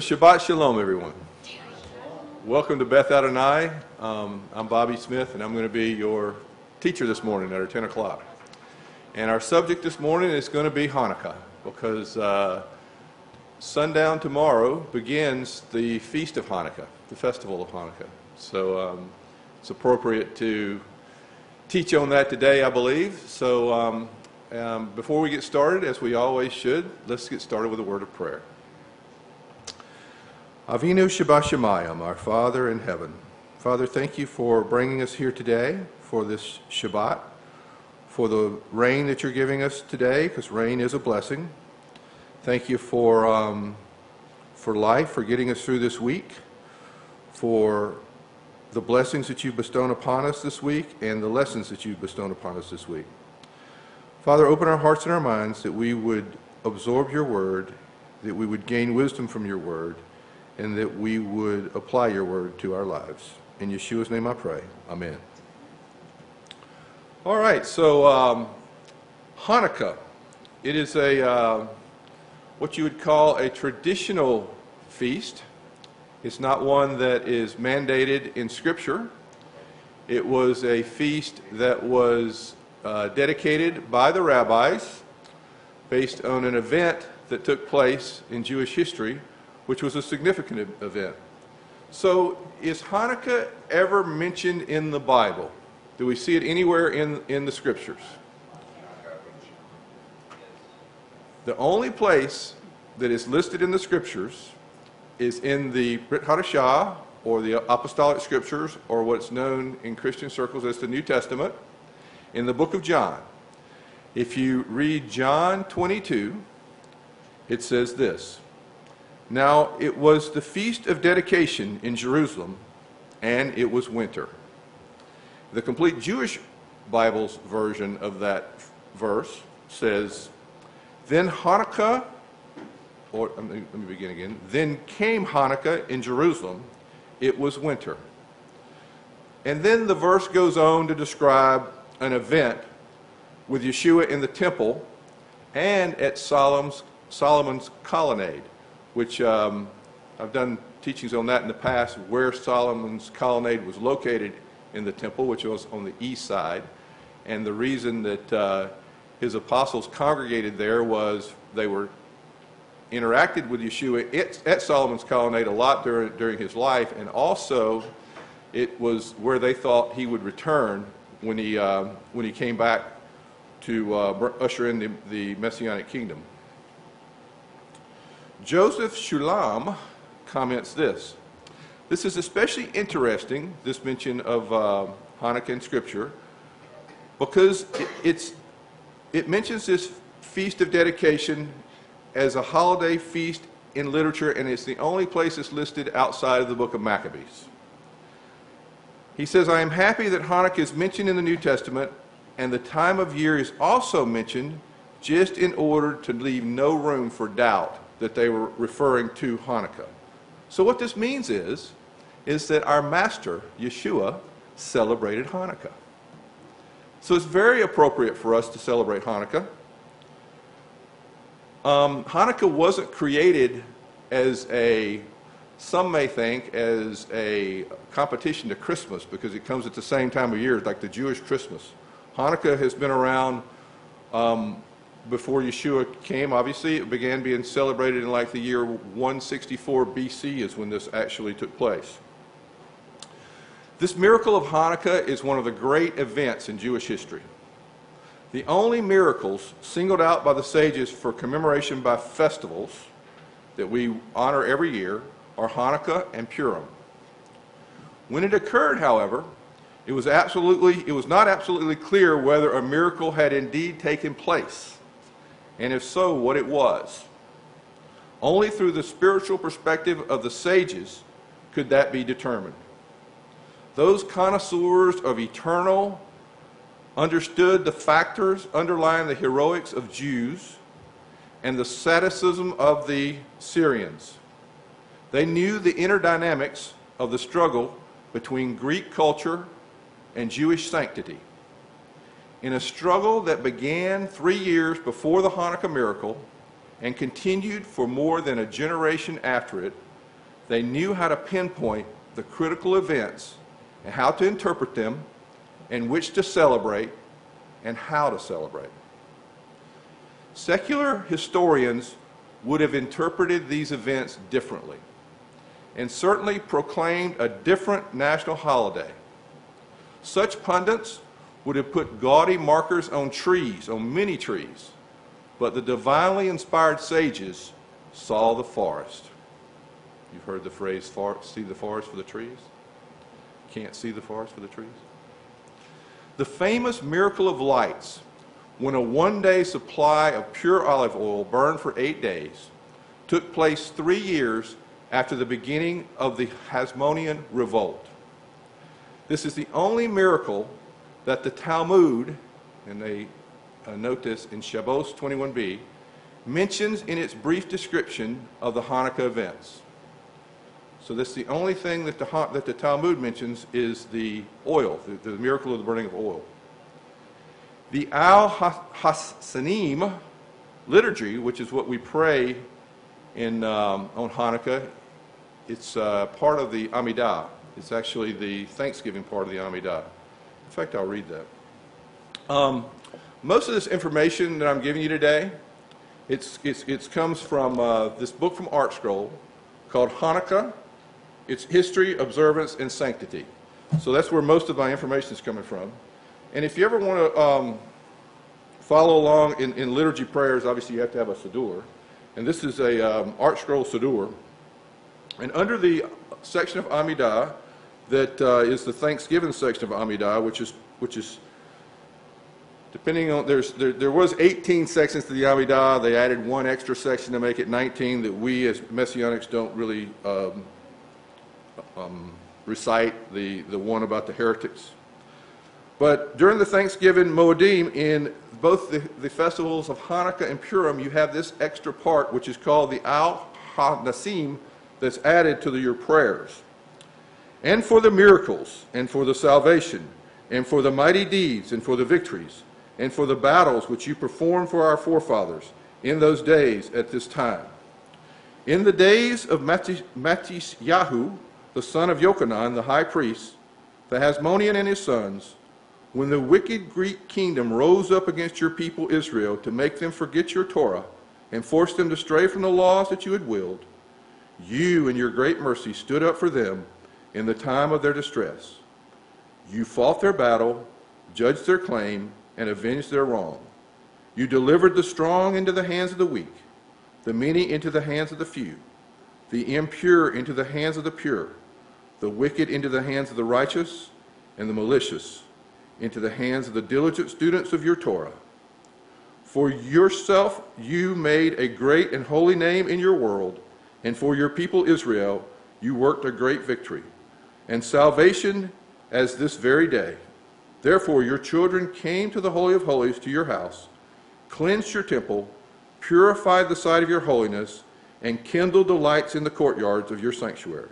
Shabbat Shalom, everyone. Welcome to Beth Adonai. Um, I'm Bobby Smith, and I'm going to be your teacher this morning at our 10 o'clock. And our subject this morning is going to be Hanukkah, because uh, sundown tomorrow begins the Feast of Hanukkah, the festival of Hanukkah. So um, it's appropriate to teach on that today, I believe. So um, um, before we get started, as we always should, let's get started with a word of prayer. Avinu Shabbat our Father in heaven. Father, thank you for bringing us here today for this Shabbat, for the rain that you're giving us today, because rain is a blessing. Thank you for, um, for life, for getting us through this week, for the blessings that you've bestowed upon us this week, and the lessons that you've bestowed upon us this week. Father, open our hearts and our minds that we would absorb your word, that we would gain wisdom from your word and that we would apply your word to our lives. In Yeshua's name I pray. Amen. All right, so um, Hanukkah. It is a uh, what you would call a traditional feast. It's not one that is mandated in Scripture. It was a feast that was uh, dedicated by the rabbis based on an event that took place in Jewish history which was a significant event. So, is Hanukkah ever mentioned in the Bible? Do we see it anywhere in, in the scriptures? The only place that is listed in the scriptures is in the Brit Hadashah, or the Apostolic Scriptures, or what's known in Christian circles as the New Testament, in the book of John. If you read John 22, it says this now it was the feast of dedication in Jerusalem, and it was winter. The complete Jewish Bible's version of that verse says, Then Hanukkah, or let me, begin again. Then came Hanukkah in Jerusalem. It was winter. And then the verse goes on to describe an event with Yeshua in the temple and at Solomon's, Solomon's colonnade which um, I've done teachings on that in the past, where Solomon's colonnade was located in the temple, which was on the east side. And the reason that uh, his apostles congregated there was they were interacted with Yeshua at, at Solomon's colonnade a lot during, during his life, and also it was where they thought he would return when he, uh, when he came back to uh, usher in the, the Messianic kingdom. Joseph Shulam comments this. This is especially interesting, this mention of uh, Hanukkah in Scripture, because it, it mentions this feast of dedication as a holiday feast in literature, and it's the only place it's listed outside of the book of Maccabees. He says, I am happy that Hanukkah is mentioned in the New Testament, and the time of year is also mentioned just in order to leave no room for doubt that they were referring to Hanukkah. So what this means is, is that our master, Yeshua, celebrated Hanukkah. So it's very appropriate for us to celebrate Hanukkah. Um, Hanukkah wasn't created as a, some may think, as a competition to Christmas because it comes at the same time of year, like the Jewish Christmas. Hanukkah has been around um, before Yeshua came, obviously, it began being celebrated in like the year 164 BC is when this actually took place. This miracle of Hanukkah is one of the great events in Jewish history. The only miracles singled out by the sages for commemoration by festivals that we honor every year are Hanukkah and Purim. When it occurred, however, it was absolutely it was not absolutely clear whether a miracle had indeed taken place and if so, what it was. Only through the spiritual perspective of the sages could that be determined. Those connoisseurs of eternal understood the factors underlying the heroics of Jews and the asceticism of the Syrians. They knew the inner dynamics of the struggle between Greek culture and Jewish sanctity in a struggle that began three years before the Hanukkah miracle and continued for more than a generation after it, they knew how to pinpoint the critical events and how to interpret them, and which to celebrate and how to celebrate. Secular historians would have interpreted these events differently and certainly proclaimed a different national holiday. Such pundits would have put gaudy markers on trees, on many trees, but the divinely inspired sages saw the forest. You've heard the phrase, "Far- see the forest for the trees? Can't see the forest for the trees? The famous miracle of lights, when a one day supply of pure olive oil burned for eight days, took place three years after the beginning of the Hasmonean revolt. This is the only miracle that the Talmud, and they uh, note this in Shabbos 21b, mentions in its brief description of the Hanukkah events. So that's the only thing that the, Ha- that the Talmud mentions is the oil, the, the miracle of the burning of oil. The Al HaNissim liturgy, which is what we pray in, um, on Hanukkah, it's uh, part of the Amidah. It's actually the Thanksgiving part of the Amidah. In fact, I'll read that. Um, most of this information that I'm giving you today, it's, it's, it comes from uh, this book from ArtScroll called Hanukkah, its history, observance, and sanctity. So that's where most of my information is coming from. And if you ever want to um, follow along in, in liturgy prayers, obviously you have to have a Siddur. And this is a um, ArtScroll Siddur. And under the section of Amidah, that uh, is the Thanksgiving section of Amidah, which is, which is depending on, there's, there, there was 18 sections to the Amidah. They added one extra section to make it 19 that we as Messianics don't really um, um, recite, the, the one about the heretics. But during the Thanksgiving Moedim, in both the, the festivals of Hanukkah and Purim, you have this extra part, which is called the Al HaNissim, that's added to the, your prayers. And for the miracles, and for the salvation, and for the mighty deeds, and for the victories, and for the battles which you performed for our forefathers in those days at this time. In the days of Mattis, Yahu, the son of Yochanan, the high priest, the Hasmonean and his sons, when the wicked Greek kingdom rose up against your people Israel to make them forget your Torah and force them to stray from the laws that you had willed, you, in your great mercy, stood up for them in the time of their distress. You fought their battle, judged their claim, and avenged their wrong. You delivered the strong into the hands of the weak, the many into the hands of the few, the impure into the hands of the pure, the wicked into the hands of the righteous, and the malicious into the hands of the diligent students of your Torah. For yourself you made a great and holy name in your world and for your people Israel, you worked a great victory, and salvation as this very day. Therefore, your children came to the Holy of Holies to your house, cleansed your temple, purified the site of your holiness, and kindled the lights in the courtyards of your sanctuary.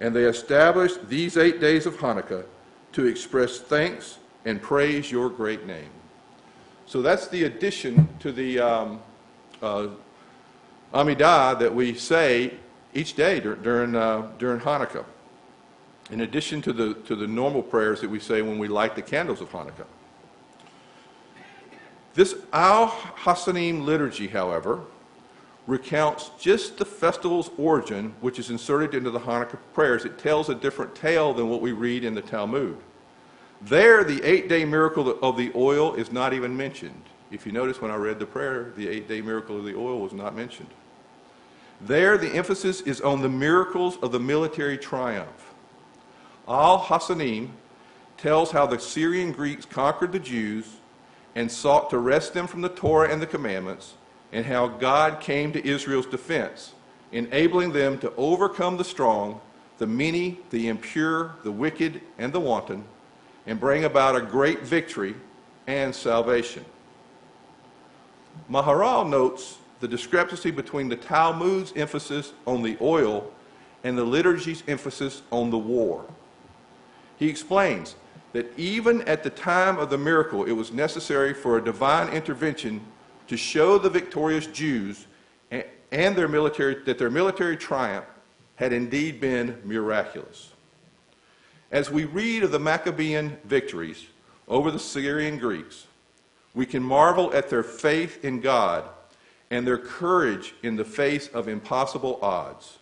And they established these eight days of Hanukkah to express thanks and praise your great name. So that's the addition to the um, uh, Amidah that we say each day during, uh, during Hanukkah, in addition to the, to the normal prayers that we say when we light the candles of Hanukkah. This Al HaNissim liturgy, however, recounts just the festival's origin, which is inserted into the Hanukkah prayers. It tells a different tale than what we read in the Talmud. There, the eight day miracle of the oil is not even mentioned. If you notice when I read the prayer, the eight day miracle of the oil was not mentioned. There, the emphasis is on the miracles of the military triumph. Al HaNissim tells how the Syrian Greeks conquered the Jews and sought to wrest them from the Torah and the commandments, and how God came to Israel's defense, enabling them to overcome the strong, the many, the impure, the wicked, and the wanton, and bring about a great victory and salvation. Maharal notes the discrepancy between the Talmud's emphasis on the oil and the liturgy's emphasis on the war. He explains that even at the time of the miracle, it was necessary for a divine intervention to show the victorious Jews and their military, that their military triumph had indeed been miraculous. As we read of the Maccabean victories over the Syrian Greeks, we can marvel at their faith in God and their courage in the face of impossible odds.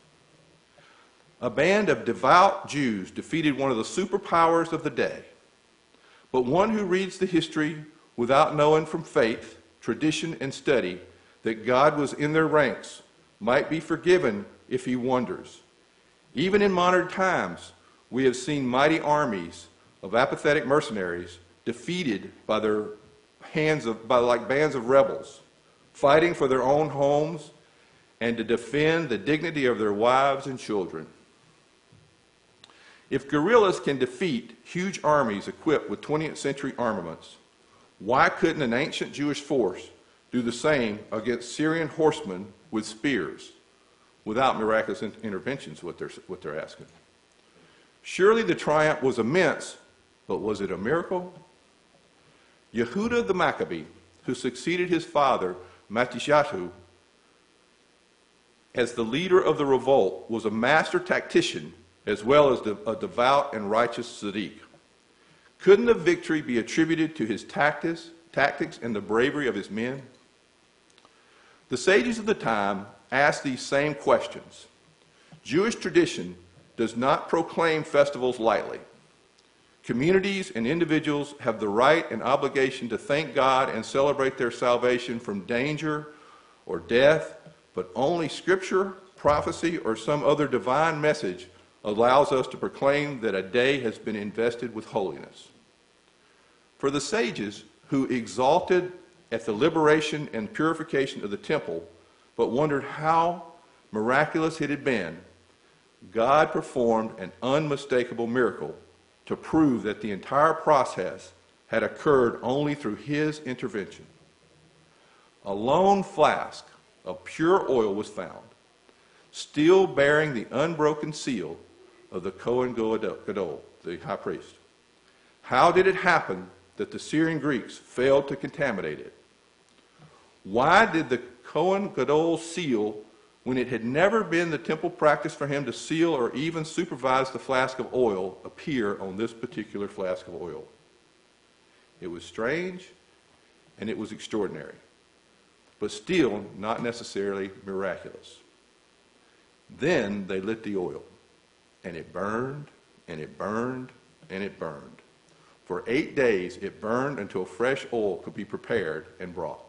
A band of devout Jews defeated one of the superpowers of the day, but one who reads the history without knowing from faith, tradition, and study that God was in their ranks might be forgiven if he wonders. Even in modern times, we have seen mighty armies of apathetic mercenaries defeated by their hands of, by like bands of rebels, fighting for their own homes and to defend the dignity of their wives and children. If guerrillas can defeat huge armies equipped with 20th century armaments, why couldn't an ancient Jewish force do the same against Syrian horsemen with spears without miraculous interventions, what they're, what they're asking? Surely the triumph was immense, but was it a miracle? Yehuda the Maccabee, who succeeded his father, Mattisyahu, as the leader of the revolt, was a master tactician as well as a devout and righteous tzaddik. Couldn't the victory be attributed to his tactics, tactics and the bravery of his men? The sages of the time asked these same questions. Jewish tradition does not proclaim festivals lightly. Communities and individuals have the right and obligation to thank God and celebrate their salvation from danger or death, but only Scripture, prophecy, or some other divine message allows us to proclaim that a day has been invested with holiness. For the sages who exalted at the liberation and purification of the temple, but wondered how miraculous it had been, God performed an unmistakable miracle to prove that the entire process had occurred only through his intervention. A lone flask of pure oil was found, still bearing the unbroken seal of the Kohen Gadol, the high priest. How did it happen that the Syrian Greeks failed to contaminate it? Why did the Kohen Gadol seal when it had never been the temple practice for him to seal or even supervise the flask of oil appear on this particular flask of oil? It was strange and it was extraordinary, but still not necessarily miraculous. Then they lit the oil. And it burned, and it burned, and it burned. For eight days it burned until fresh oil could be prepared and brought.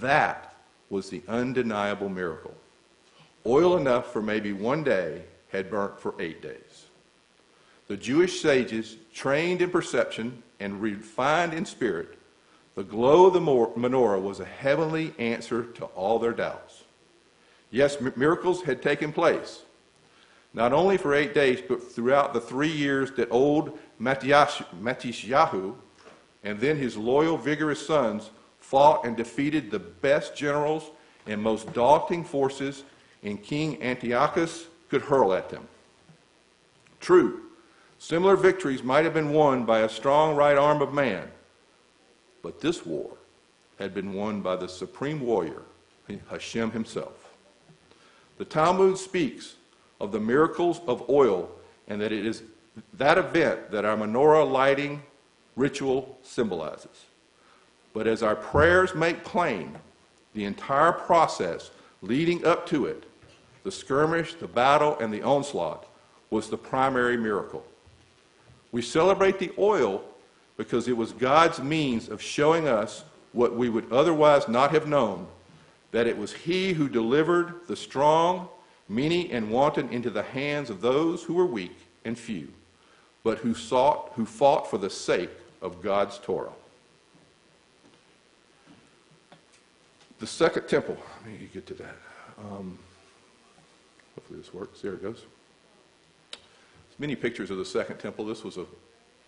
That was the undeniable miracle. Oil enough for maybe one day had burnt for eight days. The Jewish sages, trained in perception and refined in spirit, the glow of the menorah was a heavenly answer to all their doubts. Yes, miracles had taken place, not only for eight days, but throughout the three years that old Mattisyahu and then his loyal, vigorous sons fought and defeated the best generals and most daunting forces in King Antiochus could hurl at them. True, similar victories might have been won by a strong right arm of man, but this war had been won by the supreme warrior, Hashem himself. The Talmud speaks of the miracles of oil, and that it is that event that our menorah lighting ritual symbolizes. But as our prayers make plain, the entire process leading up to it, the skirmish, the battle, and the onslaught, was the primary miracle. We celebrate the oil because it was God's means of showing us what we would otherwise not have known that it was He who delivered the strong many and wanton into the hands of those who were weak and few, but who sought, who fought for the sake of God's Torah. The second temple, let me get to that. Um, hopefully this works. There it goes. There's many pictures of the second temple. This was a,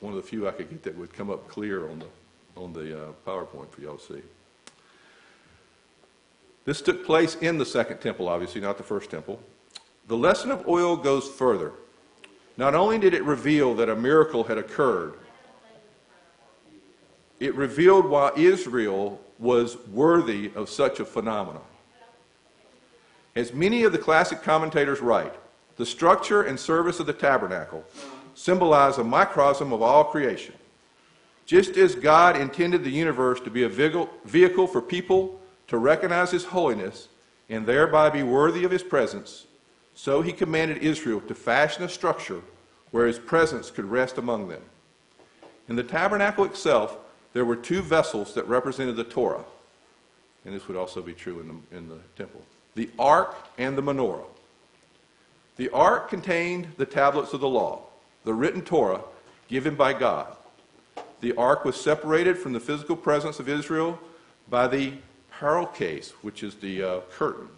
one of the few I could get that would come up clear on the, on the uh, PowerPoint for y'all to see. This took place in the second temple, obviously, not the first temple. The lesson of oil goes further. Not only did it reveal that a miracle had occurred, it revealed why Israel was worthy of such a phenomenon. As many of the classic commentators write, the structure and service of the tabernacle symbolize a microcosm of all creation. Just as God intended the universe to be a vehicle for people to recognize His holiness and thereby be worthy of His presence, so He commanded Israel to fashion a structure where His presence could rest among them. In the tabernacle itself, there were two vessels that represented the Torah, and this would also be true in the, in the temple the ark and the menorah. The ark contained the tablets of the law, the written Torah given by God. The ark was separated from the physical presence of Israel by the parokes, which is the uh, curtain.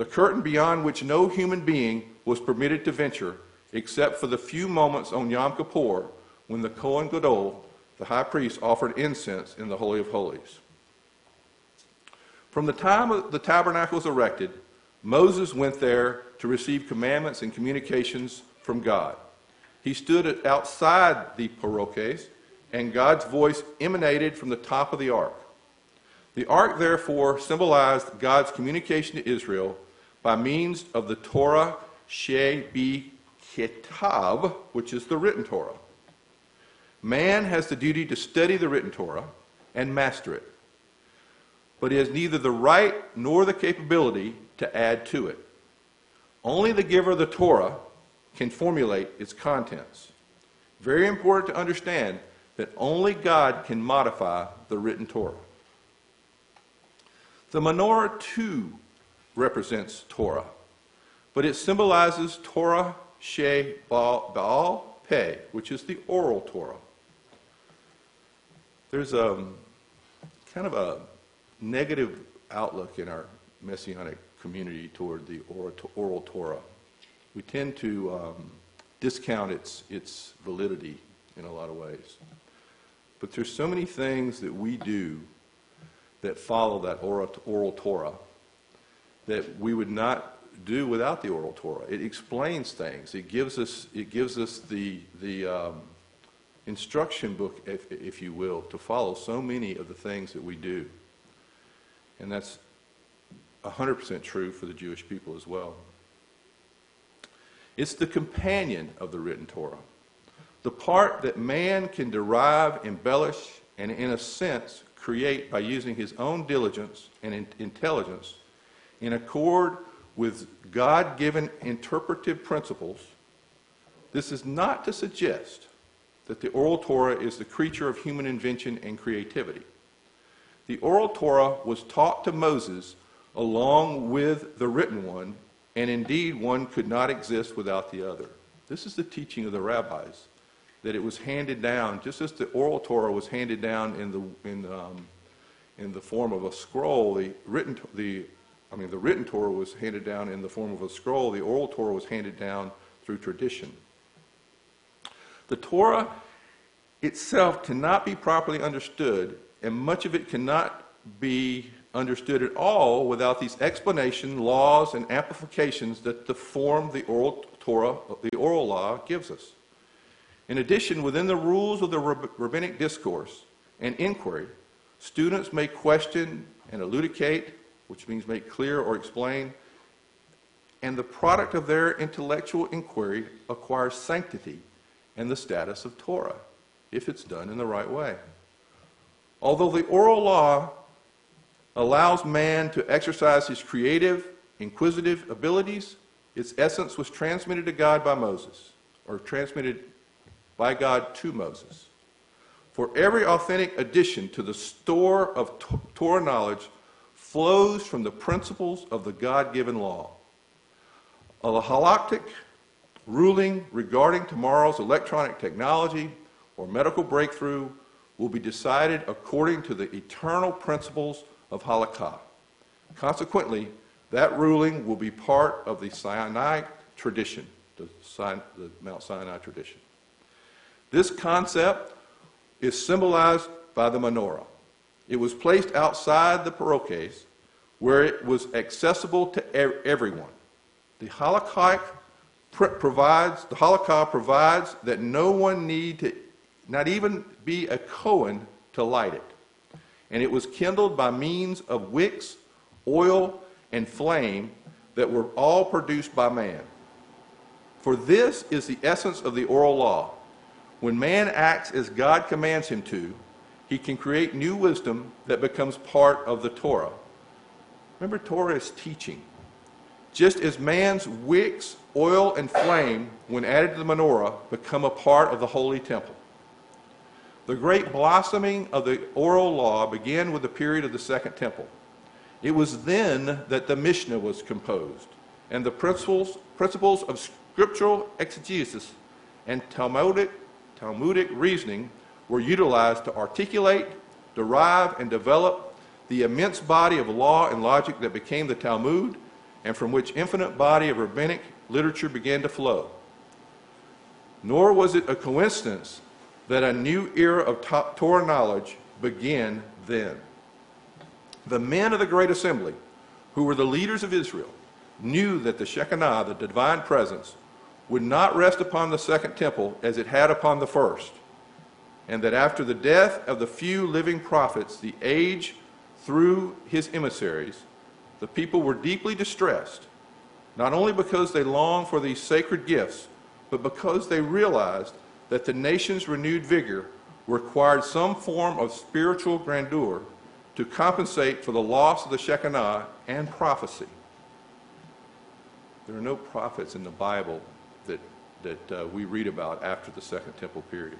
The curtain beyond which no human being was permitted to venture except for the few moments on Yom Kippur when the Kohen Gadol, the high priest, offered incense in the Holy of Holies. From the time the tabernacle was erected, Moses went there to receive commandments and communications from God. He stood outside the parokes, and God's voice emanated from the top of the ark. The ark, therefore, symbolized God's communication to Israel by means of the Torah Shebi Kitab, which is the written Torah. Man has the duty to study the written Torah and master it but he has neither the right nor the capability to add to it. Only the giver of the Torah can formulate its contents. Very important to understand that only God can modify the written Torah. The menorah, too, represents Torah, but it symbolizes Torah She Baal Peh, which is the oral Torah. There's a um, kind of a negative outlook in our messianic community toward the oral Torah. We tend to um, discount its, its validity in a lot of ways. But there's so many things that we do that follow that oral, oral Torah that we would not do without the oral Torah. It explains things. It gives us, it gives us the, the um, instruction book, if, if you will, to follow so many of the things that we do. And that's 100% true for the Jewish people as well. It's the companion of the written Torah, the part that man can derive, embellish, and in a sense create by using his own diligence and in- intelligence in accord with God given interpretive principles. This is not to suggest that the oral Torah is the creature of human invention and creativity. The oral Torah was taught to Moses along with the written one, and indeed one could not exist without the other. This is the teaching of the rabbis, that it was handed down, just as the oral Torah was handed down in the, in, um, in the form of a scroll, the written, the, I mean, the written Torah was handed down in the form of a scroll, the oral Torah was handed down through tradition. The Torah itself cannot be properly understood and much of it cannot be understood at all without these explanation, laws, and amplifications that the form the oral Torah, the oral law, gives us. In addition, within the rules of the rabbinic discourse and inquiry, students may question and elucidate, which means make clear or explain, and the product of their intellectual inquiry acquires sanctity and the status of Torah if it's done in the right way. Although the oral law allows man to exercise his creative, inquisitive abilities, its essence was transmitted to God by Moses, or transmitted by God to Moses. For every authentic addition to the store of Torah knowledge flows from the principles of the God given law. A halakhic ruling regarding tomorrow's electronic technology or medical breakthrough will be decided according to the eternal principles of halakha. Consequently, that ruling will be part of the Sinai tradition, the, the Mount Sinai tradition. This concept is symbolized by the menorah. It was placed outside the parokes where it was accessible to everyone. The halakha provides the halakha provides that no one need to not even be a Cohen to light it. And it was kindled by means of wicks, oil, and flame that were all produced by man. For this is the essence of the oral law. When man acts as God commands him to, he can create new wisdom that becomes part of the Torah. Remember, Torah is teaching. Just as man's wicks, oil, and flame, when added to the menorah, become a part of the holy temple. The great blossoming of the oral law began with the period of the Second Temple. It was then that the Mishnah was composed, and the principles, principles of scriptural exegesis and Talmudic, Talmudic reasoning were utilized to articulate, derive, and develop the immense body of law and logic that became the Talmud and from which infinite body of rabbinic literature began to flow. Nor was it a coincidence that a new era of Torah knowledge began then. The men of the Great Assembly, who were the leaders of Israel, knew that the Shekinah, the divine presence, would not rest upon the second temple as it had upon the first, and that after the death of the few living prophets, the age through his emissaries, the people were deeply distressed, not only because they longed for these sacred gifts, but because they realized that the nation's renewed vigor required some form of spiritual grandeur to compensate for the loss of the Shekinah and prophecy. There are no prophets in the Bible that, that uh, we read about after the Second Temple period.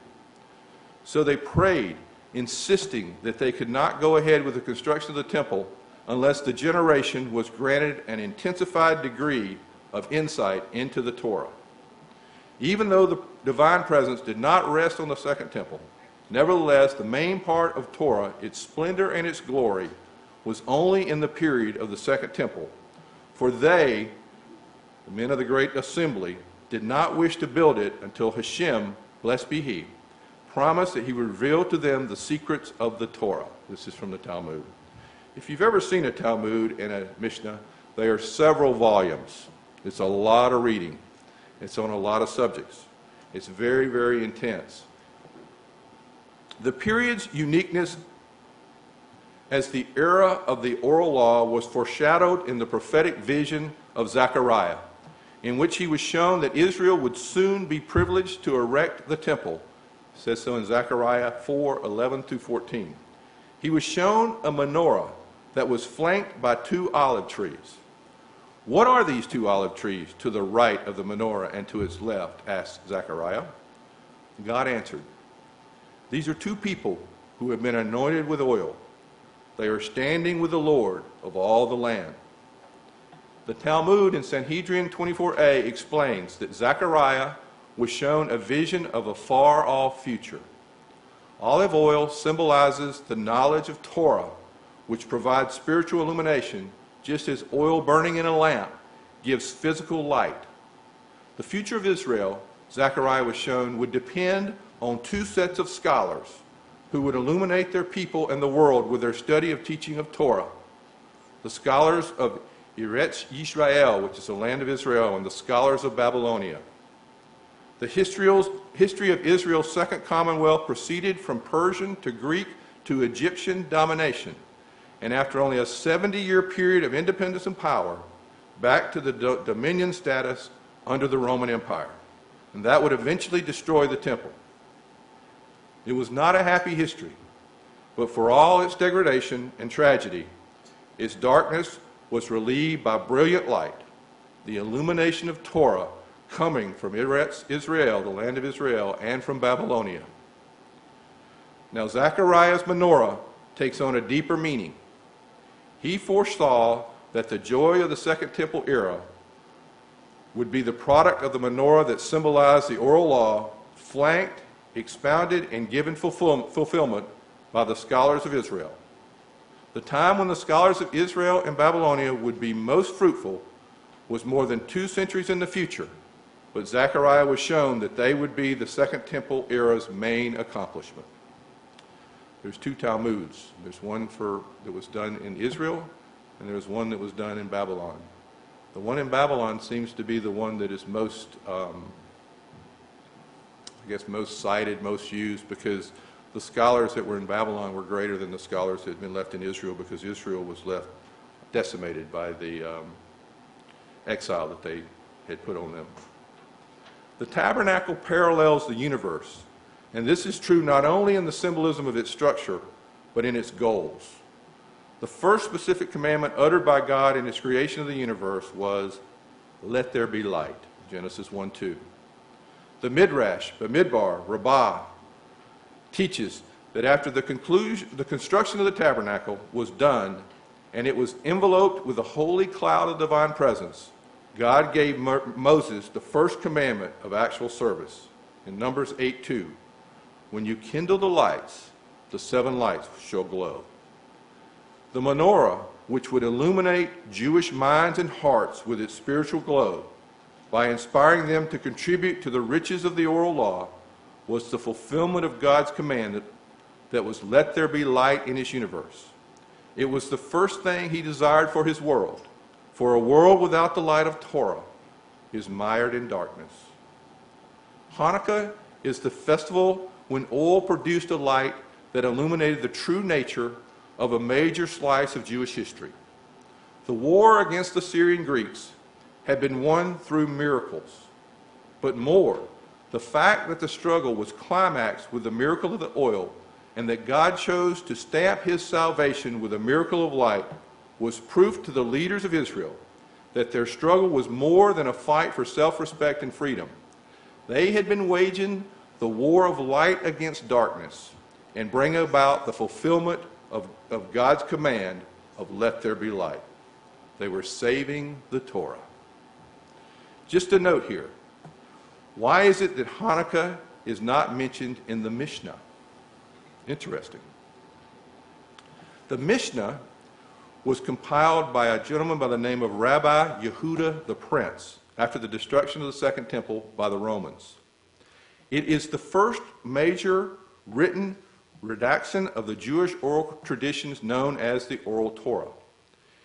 So they prayed, insisting that they could not go ahead with the construction of the temple unless the generation was granted an intensified degree of insight into the Torah. Even though the divine presence did not rest on the second temple, nevertheless, the main part of Torah, its splendor and its glory, was only in the period of the second temple. For they, the men of the great assembly, did not wish to build it until Hashem, blessed be He, promised that He would reveal to them the secrets of the Torah. This is from the Talmud. If you've ever seen a Talmud and a Mishnah, they are several volumes. It's a lot of reading. It's on a lot of subjects. It's very, very intense. The period's uniqueness as the era of the oral law was foreshadowed in the prophetic vision of Zechariah, in which he was shown that Israel would soon be privileged to erect the temple. Says so in Zechariah 4 11 through 14. He was shown a menorah that was flanked by two olive trees. What are these two olive trees to the right of the menorah and to its left? asked Zechariah. God answered, These are two people who have been anointed with oil. They are standing with the Lord of all the land. The Talmud in Sanhedrin 24a explains that Zechariah was shown a vision of a far off future. Olive oil symbolizes the knowledge of Torah which provides spiritual illumination, just as oil burning in a lamp gives physical light. The future of Israel, Zechariah was shown, would depend on two sets of scholars who would illuminate their people and the world with their study of teaching of Torah. The scholars of Eretz Yisrael, which is the land of Israel, and the scholars of Babylonia. The history of Israel's second commonwealth proceeded from Persian to Greek to Egyptian domination and after only a 70 year period of independence and power, back to the do- dominion status under the Roman Empire. And that would eventually destroy the temple. It was not a happy history, but for all its degradation and tragedy, its darkness was relieved by brilliant light, the illumination of Torah coming from Israel, the land of Israel, and from Babylonia. Now, Zechariah's menorah takes on a deeper meaning. He foresaw that the joy of the Second Temple era would be the product of the menorah that symbolized the oral law, flanked, expounded, and given fulfillment by the scholars of Israel. The time when the scholars of Israel and Babylonia would be most fruitful was more than two centuries in the future, but Zechariah was shown that they would be the Second Temple era's main accomplishment. There's two Talmuds. There's one for that was done in Israel, and there's one that was done in Babylon. The one in Babylon seems to be the one that is most, um, I guess, most cited, most used, because the scholars that were in Babylon were greater than the scholars that had been left in Israel, because Israel was left decimated by the um, exile that they had put on them. The tabernacle parallels the universe, and this is true not only in the symbolism of its structure, but in its goals. The first specific commandment uttered by God in his creation of the universe was, Let there be light. Genesis 1 2. The Midrash, Bamidbar, Rabbah, teaches that after the conclusion, the construction of the tabernacle was done and it was enveloped with a holy cloud of divine presence, God gave Moses the first commandment of actual service in Numbers 8 2. When you kindle the lights, the seven lights shall glow. The menorah, which would illuminate Jewish minds and hearts with its spiritual glow by inspiring them to contribute to the riches of the oral law, was the fulfillment of God's command that, that was, Let there be light in his universe. It was the first thing he desired for his world, for a world without the light of Torah is mired in darkness. Hanukkah is the festival when oil produced a light that illuminated the true nature of a major slice of Jewish history. The war against the Syrian Greeks had been won through miracles, but more, the fact that the struggle was climaxed with the miracle of the oil and that God chose to stamp his salvation with a miracle of light was proof to the leaders of Israel that their struggle was more than a fight for self respect and freedom. They had been waging the war of light against darkness and bring about the fulfillment of, of God's command of let there be light. They were saving the Torah. Just a note here. Why is it that Hanukkah is not mentioned in the Mishnah? Interesting. The Mishnah was compiled by a gentleman by the name of Rabbi Yehuda the Prince after the destruction of the Second Temple by the Romans. It is the first major written redaction of the Jewish oral traditions known as the Oral Torah.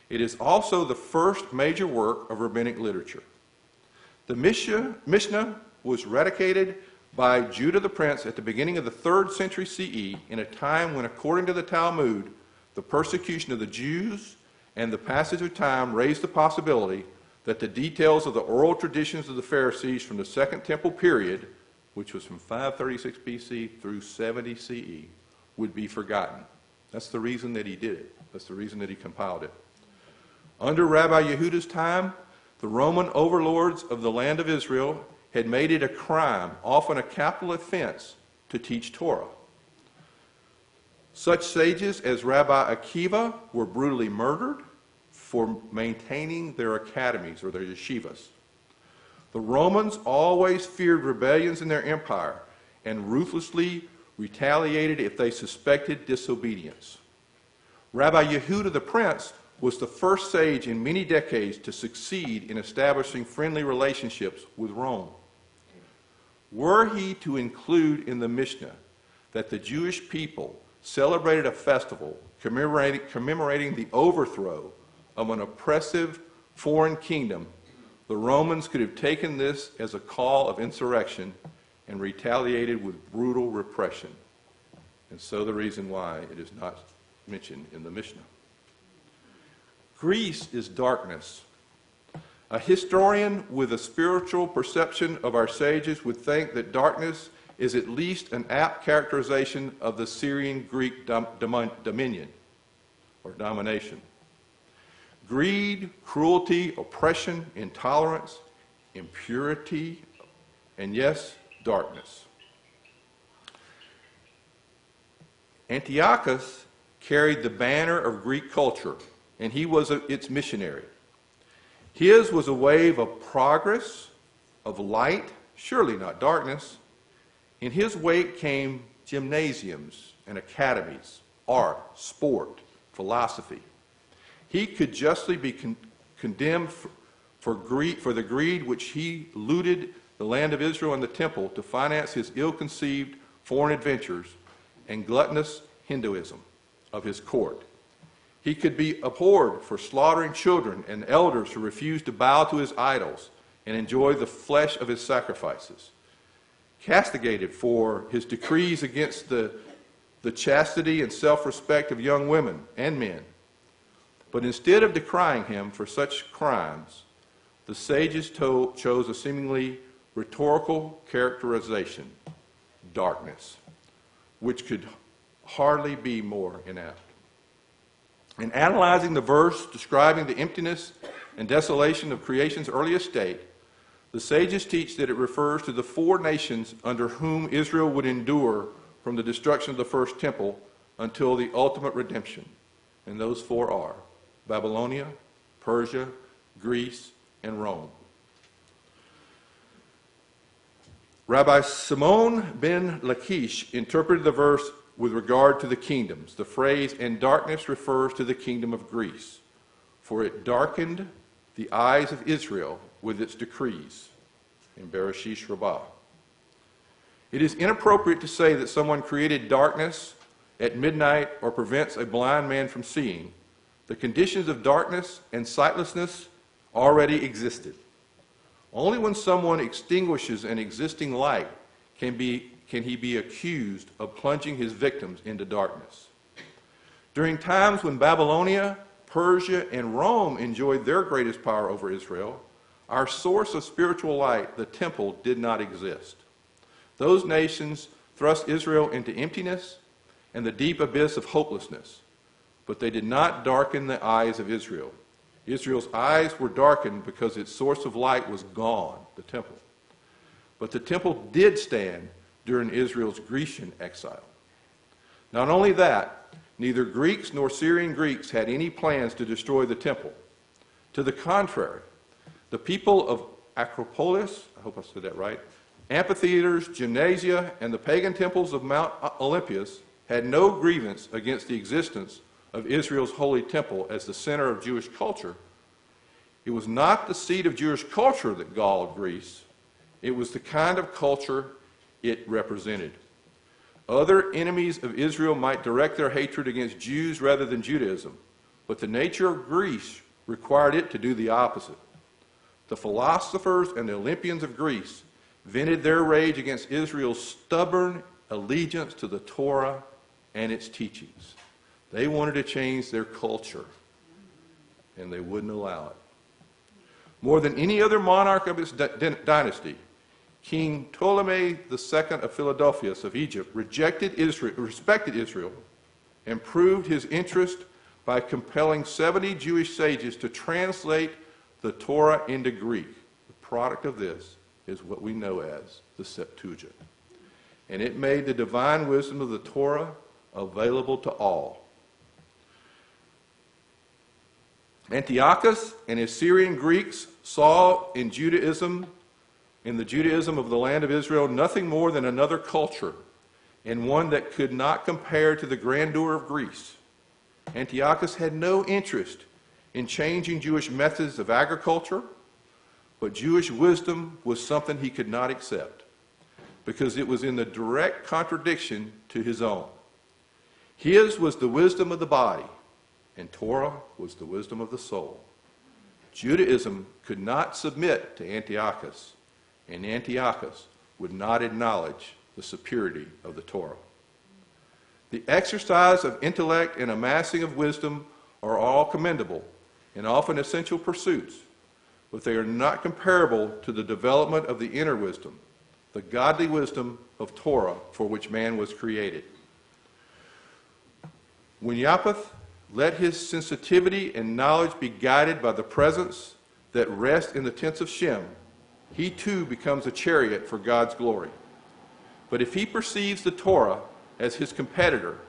It is also the first major work of rabbinic literature. The Mishnah was radicated by Judah the Prince at the beginning of the third century CE in a time when, according to the Talmud, the persecution of the Jews and the passage of time raised the possibility that the details of the oral traditions of the Pharisees from the Second Temple period, which was from 536 BC through 70 CE, would be forgotten. That's the reason that he did it. That's the reason that he compiled it. Under Rabbi Yehuda's time, the Roman overlords of the land of Israel had made it a crime, often a capital offense, to teach Torah. Such sages as Rabbi Akiva were brutally murdered for maintaining their academies or their yeshivas. The Romans always feared rebellions in their empire and ruthlessly retaliated if they suspected disobedience. Rabbi Yehuda the Prince was the first sage in many decades to succeed in establishing friendly relationships with Rome. Were he to include in the Mishnah that the Jewish people celebrated a festival commemorating, commemorating the overthrow of an oppressive foreign kingdom, the Romans could have taken this as a call of insurrection and retaliated with brutal repression. And so the reason why it is not mentioned in the Mishnah. Greece is darkness. A historian with a spiritual perception of our sages would think that darkness is at least an apt characterization of the Syrian Greek dom- dominion or domination. Greed, cruelty, oppression, intolerance, impurity, and yes, darkness. Antiochus carried the banner of Greek culture, and he was a, its missionary. His was a wave of progress, of light, surely not darkness. In his wake came gymnasiums and academies, art, sport, philosophy. He could justly be con- condemned for, for, greed, for the greed which he looted the land of Israel and the temple to finance his ill conceived foreign adventures and gluttonous hedonism of his court. He could be abhorred for slaughtering children and elders who refused to bow to his idols and enjoy the flesh of his sacrifices. Castigated for his decrees against the, the chastity and self respect of young women and men. But instead of decrying him for such crimes, the sages chose a seemingly rhetorical characterization darkness, which could hardly be more inapt. In analyzing the verse describing the emptiness and desolation of creation's earliest state, the sages teach that it refers to the four nations under whom Israel would endure from the destruction of the first temple until the ultimate redemption. And those four are Babylonia, Persia, Greece, and Rome. Rabbi Simon ben Lachish interpreted the verse with regard to the kingdoms. The phrase, and darkness, refers to the kingdom of Greece, for it darkened the eyes of Israel with its decrees in Bereshit Rabbah. It is inappropriate to say that someone created darkness at midnight or prevents a blind man from seeing. The conditions of darkness and sightlessness already existed. Only when someone extinguishes an existing light can, be, can he be accused of plunging his victims into darkness. During times when Babylonia, Persia, and Rome enjoyed their greatest power over Israel, our source of spiritual light, the temple, did not exist. Those nations thrust Israel into emptiness and the deep abyss of hopelessness, but they did not darken the eyes of Israel. Israel's eyes were darkened because its source of light was gone, the temple. But the temple did stand during Israel's Grecian exile. Not only that, neither Greeks nor Syrian Greeks had any plans to destroy the temple. To the contrary, the people of Acropolis, I hope I said that right, amphitheaters, gymnasia, and the pagan temples of Mount Olympus had no grievance against the existence of Israel's holy temple as the center of Jewish culture, it was not the seat of Jewish culture that galled Greece, it was the kind of culture it represented. Other enemies of Israel might direct their hatred against Jews rather than Judaism, but the nature of Greece required it to do the opposite. The philosophers and the Olympians of Greece vented their rage against Israel's stubborn allegiance to the Torah and its teachings. They wanted to change their culture, and they wouldn't allow it. More than any other monarch of his dynasty, King Ptolemy II of Philadelphus of Egypt rejected Israel, respected Israel and proved his interest by compelling 70 Jewish sages to translate the Torah into Greek. The product of this is what we know as the Septuagint. And it made the divine wisdom of the Torah available to all. Antiochus and his Syrian Greeks saw in Judaism, in the Judaism of the land of Israel, nothing more than another culture and one that could not compare to the grandeur of Greece. Antiochus had no interest in changing Jewish methods of agriculture, but Jewish wisdom was something he could not accept because it was in the direct contradiction to his own. His was the wisdom of the body, and Torah was the wisdom of the soul. Judaism could not submit to Antiochus, and Antiochus would not acknowledge the superiority of the Torah. The exercise of intellect and amassing of wisdom are all commendable and often essential pursuits, but they are not comparable to the development of the inner wisdom, the godly wisdom of Torah for which man was created. When Japheth let his sensitivity and knowledge be guided by the presence that rests in the tents of Shem. He too becomes a chariot for God's glory. But if he perceives the Torah as his competitor,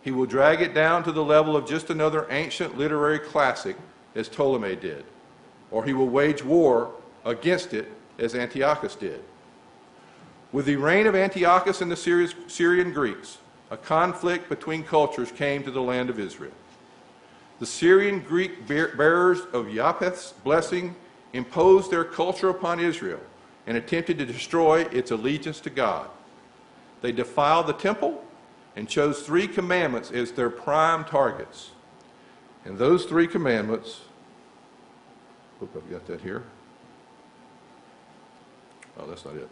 he will drag it down to the level of just another ancient literary classic, as Ptolemy did. Or he will wage war against it, as Antiochus did. With the reign of Antiochus and the Syrian Greeks, a conflict between cultures came to the land of Israel. The Syrian Greek bearers of Japheth's blessing imposed their culture upon Israel and attempted to destroy its allegiance to God. They defiled the temple and chose three commandments as their prime targets. And those three commandments, hope I've got that here. Oh, that's not it.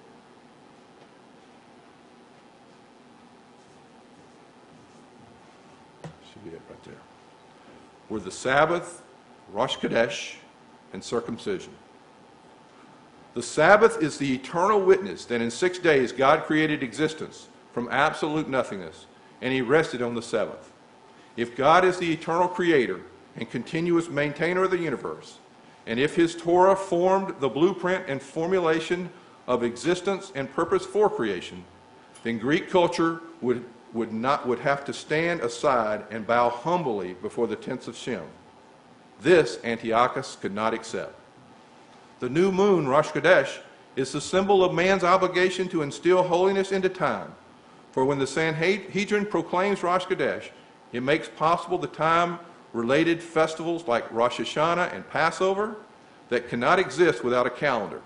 Should be it right there were the Sabbath, Rosh Chodesh, and circumcision. The Sabbath is the eternal witness that in six days God created existence from absolute nothingness, and he rested on the seventh. If God is the eternal creator and continuous maintainer of the universe, and if his Torah formed the blueprint and formulation of existence and purpose for creation, then Greek culture would, would, not, would have to stand aside and bow humbly before the tents of Shem. This Antiochus could not accept. The new moon, Rosh Chodesh, is the symbol of man's obligation to instill holiness into time. For when the Sanhedrin proclaims Rosh Chodesh, it makes possible the time related festivals like Rosh Hashanah and Passover that cannot exist without a calendar.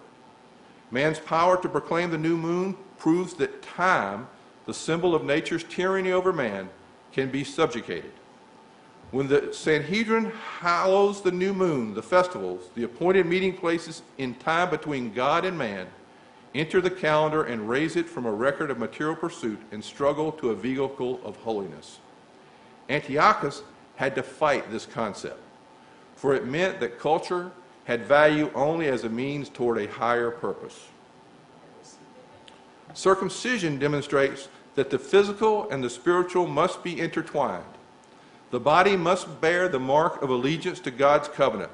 Man's power to proclaim the new moon proves that time, the symbol of nature's tyranny over man, can be subjugated. When the Sanhedrin hallows the new moon, the festivals, the appointed meeting places in time between God and man, enter the calendar and raise it from a record of material pursuit and struggle to a vehicle of holiness. Antiochus had to fight this concept, for it meant that culture had value only as a means toward a higher purpose. Circumcision demonstrates that the physical and the spiritual must be intertwined. The body must bear the mark of allegiance to God's covenant,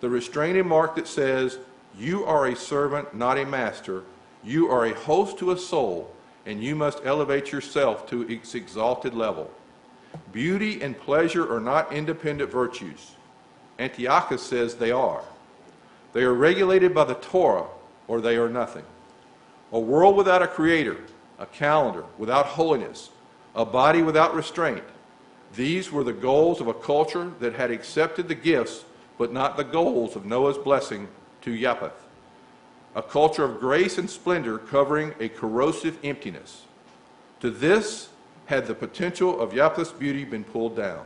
the restraining mark that says, You are a servant, not a master. You are a host to a soul, and you must elevate yourself to its exalted level. Beauty and pleasure are not independent virtues. Antiochus says they are. They are regulated by the Torah, or they are nothing. A world without a creator, a calendar without holiness, a body without restraint. These were the goals of a culture that had accepted the gifts, but not the goals of Noah's blessing to Japheth. A culture of grace and splendor covering a corrosive emptiness. To this, had the potential of Japheth's beauty been pulled down.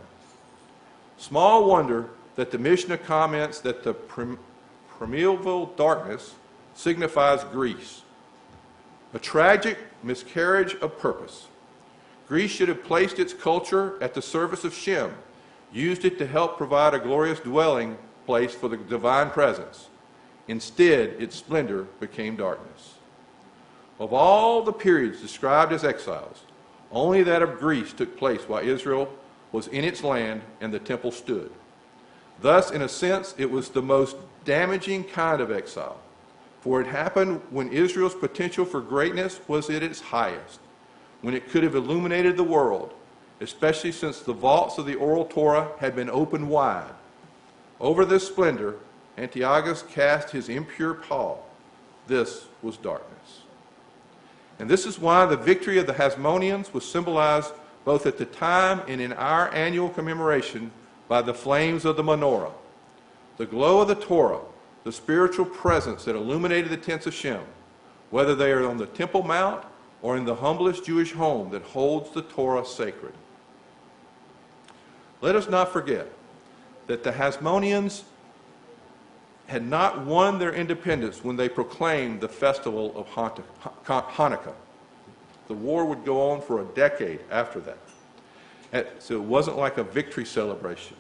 Small wonder that the Mishnah comments that the prim- primeval darkness signifies Greece, a tragic miscarriage of purpose. Greece should have placed its culture at the service of Shem, used it to help provide a glorious dwelling place for the divine presence. Instead, its splendor became darkness. Of all the periods described as exiles, only that of Greece took place while Israel was in its land and the temple stood. Thus, in a sense, it was the most damaging kind of exile, for it happened when Israel's potential for greatness was at its highest, when it could have illuminated the world, especially since the vaults of the oral Torah had been opened wide. Over this splendor, Antiochus cast his impure pall. This was darkness. And this is why the victory of the Hasmoneans was symbolized both at the time and in our annual commemoration by the flames of the menorah. The glow of the Torah, the spiritual presence that illuminated the tents of Shem, whether they are on the Temple Mount or in the humblest Jewish home that holds the Torah sacred. Let us not forget that the Hasmoneans had not won their independence when they proclaimed the festival of Hanukkah. The war would go on for a decade after that. So it wasn't like a victory celebration.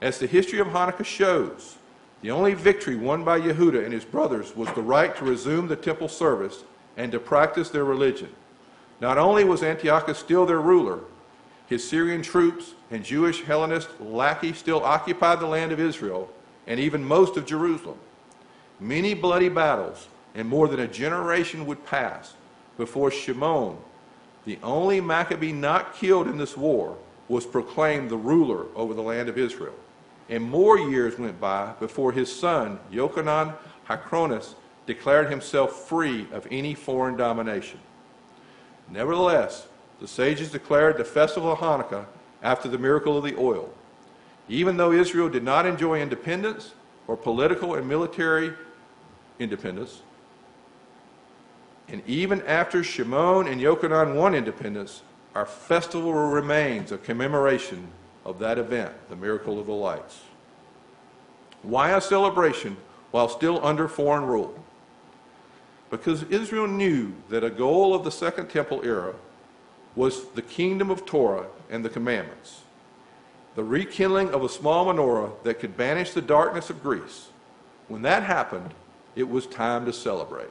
As the history of Hanukkah shows, the only victory won by Yehuda and his brothers was the right to resume the temple service and to practice their religion. Not only was Antiochus still their ruler, his Syrian troops and Jewish Hellenist lackey still occupied the land of Israel and even most of Jerusalem. Many bloody battles and more than a generation would pass before Shimon, the only Maccabee not killed in this war, was proclaimed the ruler over the land of Israel. And more years went by before his son, Yochanan Hyrcanus, declared himself free of any foreign domination. Nevertheless, the sages declared the festival of Hanukkah after the miracle of the oil. Even though Israel did not enjoy independence or political and military independence, and even after Shimon and Yochanan won independence, our festival remains a commemoration of that event, the miracle of the lights. Why a celebration while still under foreign rule? Because Israel knew that a goal of the Second Temple era was the kingdom of Torah and the commandments the rekindling of a small menorah that could banish the darkness of Greece. When that happened, it was time to celebrate.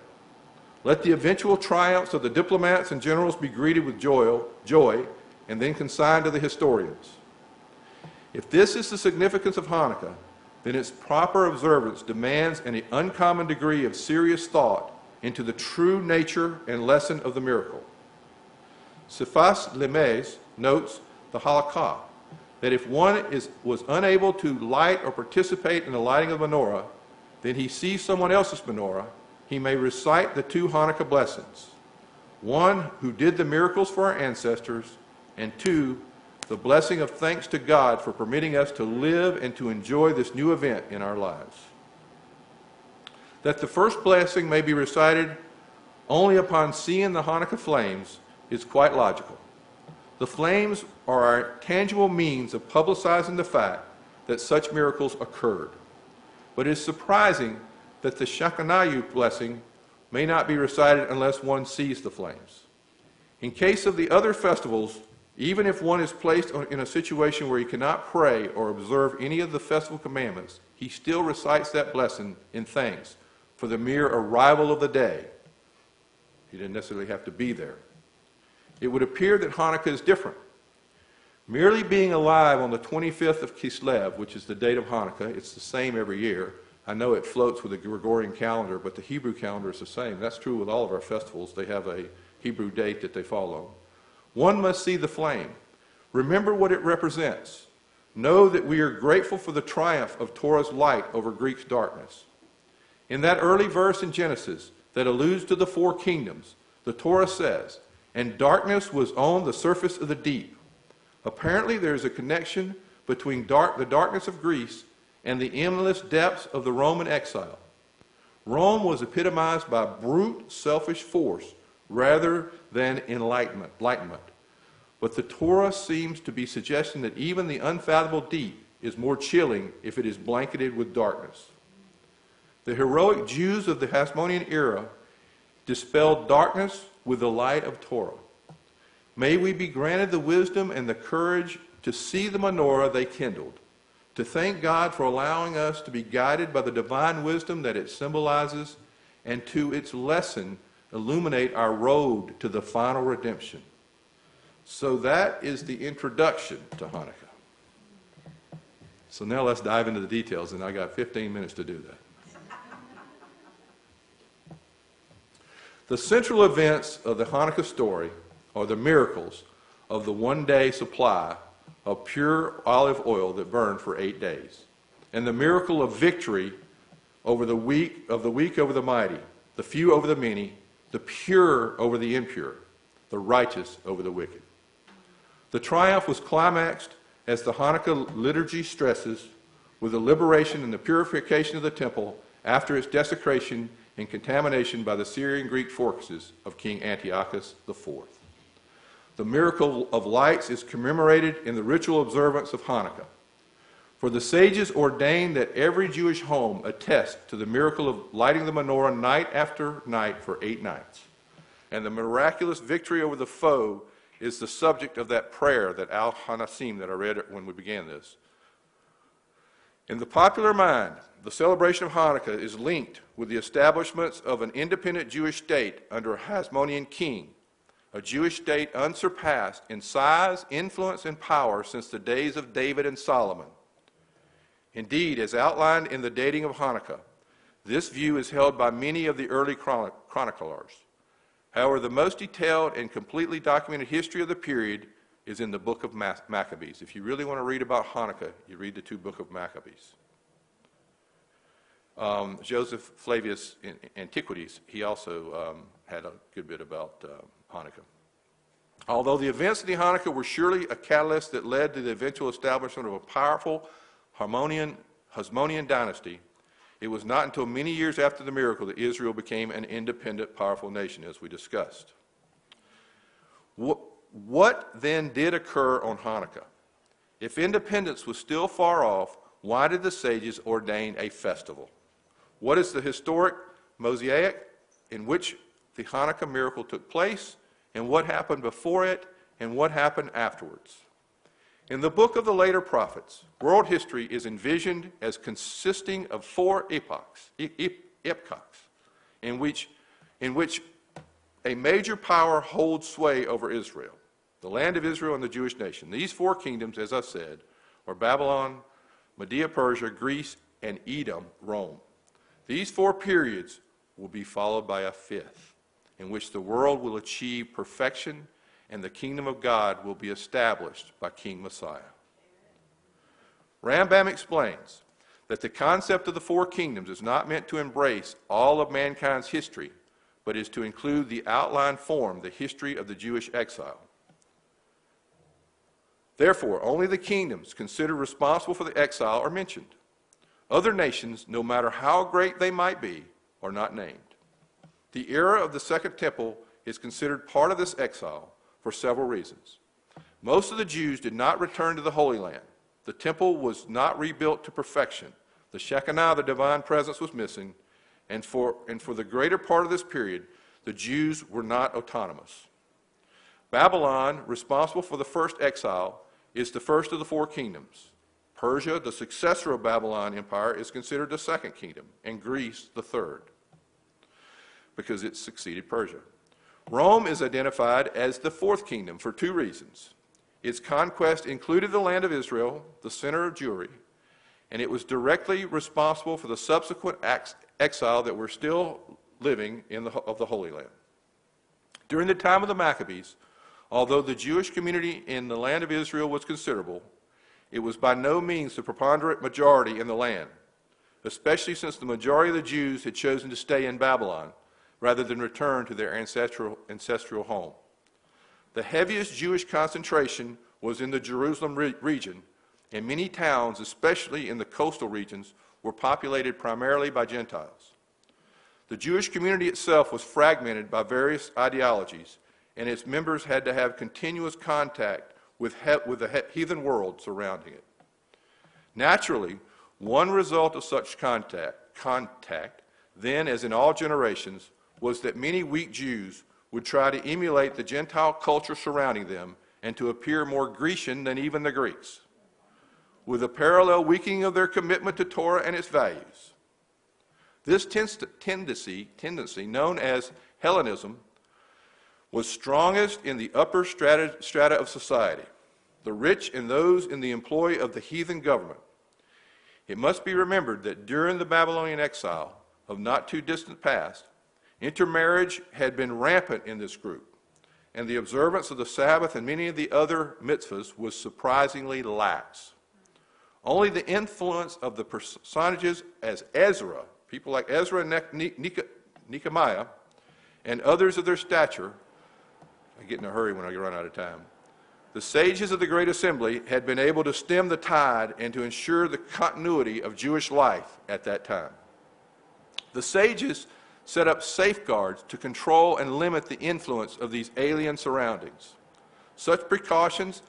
Let the eventual triumphs of the diplomats and generals be greeted with joy, joy and then consigned to the historians. If this is the significance of Hanukkah, then its proper observance demands an uncommon degree of serious thought into the true nature and lesson of the miracle. Sfas Emes notes the halakha that if one is, was unable to light or participate in the lighting of menorah, then he sees someone else's menorah, he may recite the two Hanukkah blessings. One, who did the miracles for our ancestors, and two, the blessing of thanks to God for permitting us to live and to enjoy this new event in our lives. That the first blessing may be recited only upon seeing the Hanukkah flames is quite logical. The flames are our tangible means of publicizing the fact that such miracles occurred. But it is surprising that the Shehecheyanu blessing may not be recited unless one sees the flames. In case of the other festivals, even if one is placed in a situation where he cannot pray or observe any of the festival commandments, he still recites that blessing in thanks for the mere arrival of the day. He didn't necessarily have to be there. It would appear that Hanukkah is different. Merely being alive on the 25th of Kislev, which is the date of Hanukkah, it's the same every year. I know it floats with the Gregorian calendar, but the Hebrew calendar is the same. That's true with all of our festivals. They have a Hebrew date that they follow. One must see the flame. Remember what it represents. Know that we are grateful for the triumph of Torah's light over Greek's darkness. In that early verse in Genesis that alludes to the four kingdoms, the Torah says, And darkness was on the surface of the deep. Apparently, there is a connection between dark, the darkness of Greece and the endless depths of the Roman exile. Rome was epitomized by brute, selfish force rather than enlightenment. enlightenment. But the Torah seems to be suggesting that even the unfathomable deep is more chilling if it is blanketed with darkness. The heroic Jews of the Hasmonean era dispelled darkness with the light of Torah. May we be granted the wisdom and the courage to see the menorah they kindled, to thank God for allowing us to be guided by the divine wisdom that it symbolizes, and to its lesson illuminate our road to the final redemption. So that is the introduction to Hanukkah. So now let's dive into the details, and I got 15 minutes to do that. The central events of the Hanukkah story are the miracles of the one day supply of pure olive oil that burned for eight days, and the miracle of victory over the weak of the weak over the mighty, the few over the many, the pure over the impure, the righteous over the wicked. The triumph was climaxed as the Hanukkah liturgy stresses with the liberation and the purification of the temple after its desecration and contamination by the Syrian Greek forces of King Antiochus IV. The miracle of lights is commemorated in the ritual observance of Hanukkah. For the sages ordained that every Jewish home attest to the miracle of lighting the menorah night after night for eight nights. And the miraculous victory over the foe is the subject of that prayer that Al HaNissim that I read when we began this. In the popular mind, the celebration of Hanukkah is linked with the establishment of an independent Jewish state under a Hasmonean king, a Jewish state unsurpassed in size, influence, and power since the days of David and Solomon. Indeed, as outlined in the dating of Hanukkah, this view is held by many of the early chroniclers. However, the most detailed and completely documented history of the period is in the book of Maccabees. If you really want to read about Hanukkah, you read the two book of Maccabees. Um, Joseph Flavius in Antiquities, he also um, had a good bit about uh, Hanukkah. Although the events of the Hanukkah were surely a catalyst that led to the eventual establishment of a powerful Harmonian, Hasmonean dynasty, it was not until many years after the miracle that Israel became an independent, powerful nation, as we discussed. What, what then did occur on Hanukkah? If independence was still far off, why did the sages ordain a festival? What is the historic mosaic in which the Hanukkah miracle took place, and what happened before it, and what happened afterwards? In the book of the later prophets, world history is envisioned as consisting of four epochs, epochs, in which, in which a major power holds sway over Israel, the land of Israel and the Jewish nation. These four kingdoms, as I said, are Babylon, Media Persia, Greece, and Edom, Rome. These four periods will be followed by a fifth, in which the world will achieve perfection and the kingdom of God will be established by King Messiah. Rambam explains that the concept of the four kingdoms is not meant to embrace all of mankind's history, but is to include the outline form, the history of the Jewish exile. Therefore, only the kingdoms considered responsible for the exile are mentioned. Other nations, no matter how great they might be, are not named. The era of the Second Temple is considered part of this exile for several reasons. Most of the Jews did not return to the Holy Land. The temple was not rebuilt to perfection. The Shekinah, the divine presence, was missing. And for, and for the greater part of this period, the Jews were not autonomous. Babylon, responsible for the first exile, is the first of the four kingdoms. Persia, the successor of Babylon Empire, is considered the second kingdom, and Greece the third, because it succeeded Persia. Rome is identified as the fourth kingdom for two reasons. Its conquest included the land of Israel, the center of Jewry, and it was directly responsible for the subsequent ex- exile that we're still living in the, of the Holy Land. During the time of the Maccabees, although the Jewish community in the land of Israel was considerable, it was by no means the preponderant majority in the land, especially since the majority of the Jews had chosen to stay in Babylon rather than return to their ancestral, ancestral home. The heaviest Jewish concentration was in the Jerusalem re- region, and many towns, especially in the coastal regions, were populated primarily by Gentiles. The Jewish community itself was fragmented by various ideologies, and its members had to have continuous contact with, he- with the he- heathen world surrounding it. Naturally, one result of such contact, contact, then as in all generations, was that many weak Jews would try to emulate the Gentile culture surrounding them and to appear more Grecian than even the Greeks, with a parallel weakening of their commitment to Torah and its values. This tendency, tendency known as Hellenism, was strongest in the upper strata, of society, the rich and those in the employ of the heathen government. It must be remembered that during the Babylonian exile of not too distant past, intermarriage had been rampant in this group, and the observance of the Sabbath and many of the other mitzvahs was surprisingly lax. Only the influence of the personages as Ezra, people like Ezra and Nehemiah, and others of their stature I get in a hurry when I run out of time. The sages of the Great Assembly had been able to stem the tide and to ensure the continuity of Jewish life at that time. The sages set up safeguards to control and limit the influence of these alien surroundings. Such precautions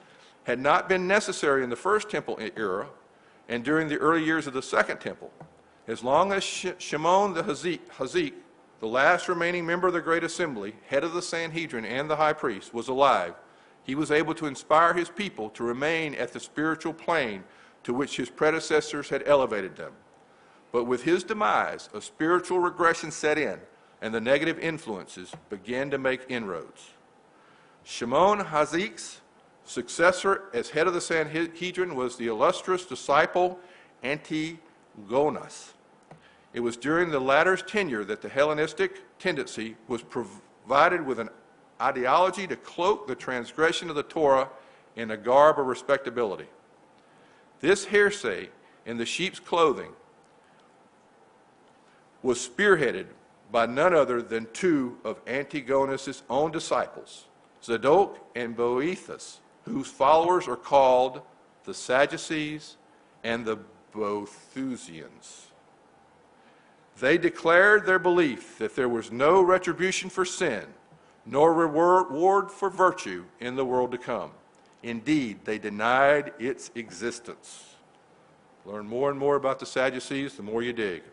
had not been necessary in the First Temple era and during the early years of the Second Temple. As long as Shimon the Tzaddik the last remaining member of the Great Assembly, head of the Sanhedrin and the high priest, was alive, he was able to inspire his people to remain at the spiritual plane to which his predecessors had elevated them. But with his demise, a spiritual regression set in, and the negative influences began to make inroads. Shimon Tzaddik's successor as head of the Sanhedrin was the illustrious disciple Antigonus. It was during the latter's tenure that the Hellenistic tendency was provided with an ideology to cloak the transgression of the Torah in a garb of respectability. This hearsay in the sheep's clothing was spearheaded by none other than two of Antigonus' own disciples, Zadok and Boethus, whose followers are called the Sadducees and the Boethusians. They declared their belief that there was no retribution for sin, nor reward for virtue in the world to come. Indeed, they denied its existence. Learn more and more about the Sadducees the more you dig.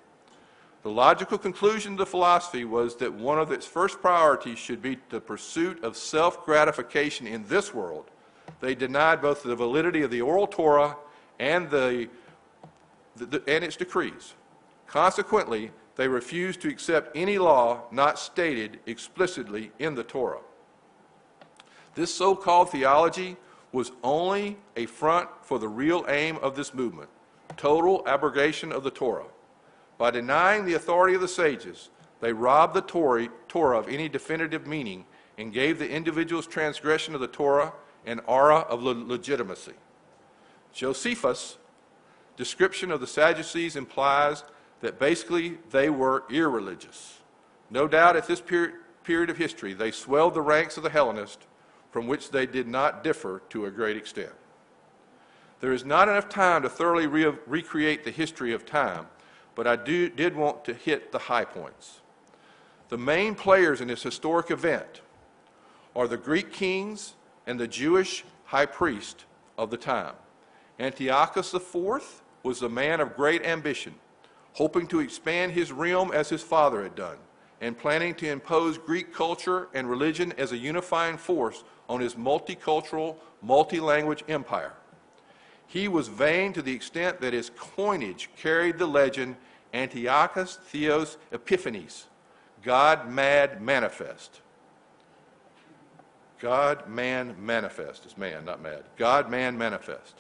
The logical conclusion of the philosophy was that one of its first priorities should be the pursuit of self gratification in this world. They denied both the validity of the oral Torah and, the, the, the and its decrees. Consequently, they refused to accept any law not stated explicitly in the Torah. This so called theology was only a front for the real aim of this movement total abrogation of the Torah. By denying the authority of the sages, they robbed the Torah, of any definitive meaning and gave the individual's transgression of the Torah an aura of le- legitimacy. Josephus' description of the Sadducees implies that basically they were irreligious. No doubt at this period, period of history, they swelled the ranks of the Hellenists, from which they did not differ to a great extent. There is not enough time to thoroughly re- recreate the history of time, but I do, did want to hit the high points. The main players in this historic event are the Greek kings and the Jewish high priest of the time. Antiochus IV was a man of great ambition, hoping to expand his realm as his father had done, and planning to impose Greek culture and religion as a unifying force on his multicultural, multi language empire. He was vain to the extent that his coinage carried the legend Antiochus Theos Epiphanes, God Mad Manifest. God Man Manifest is man, not mad. God Man Manifest.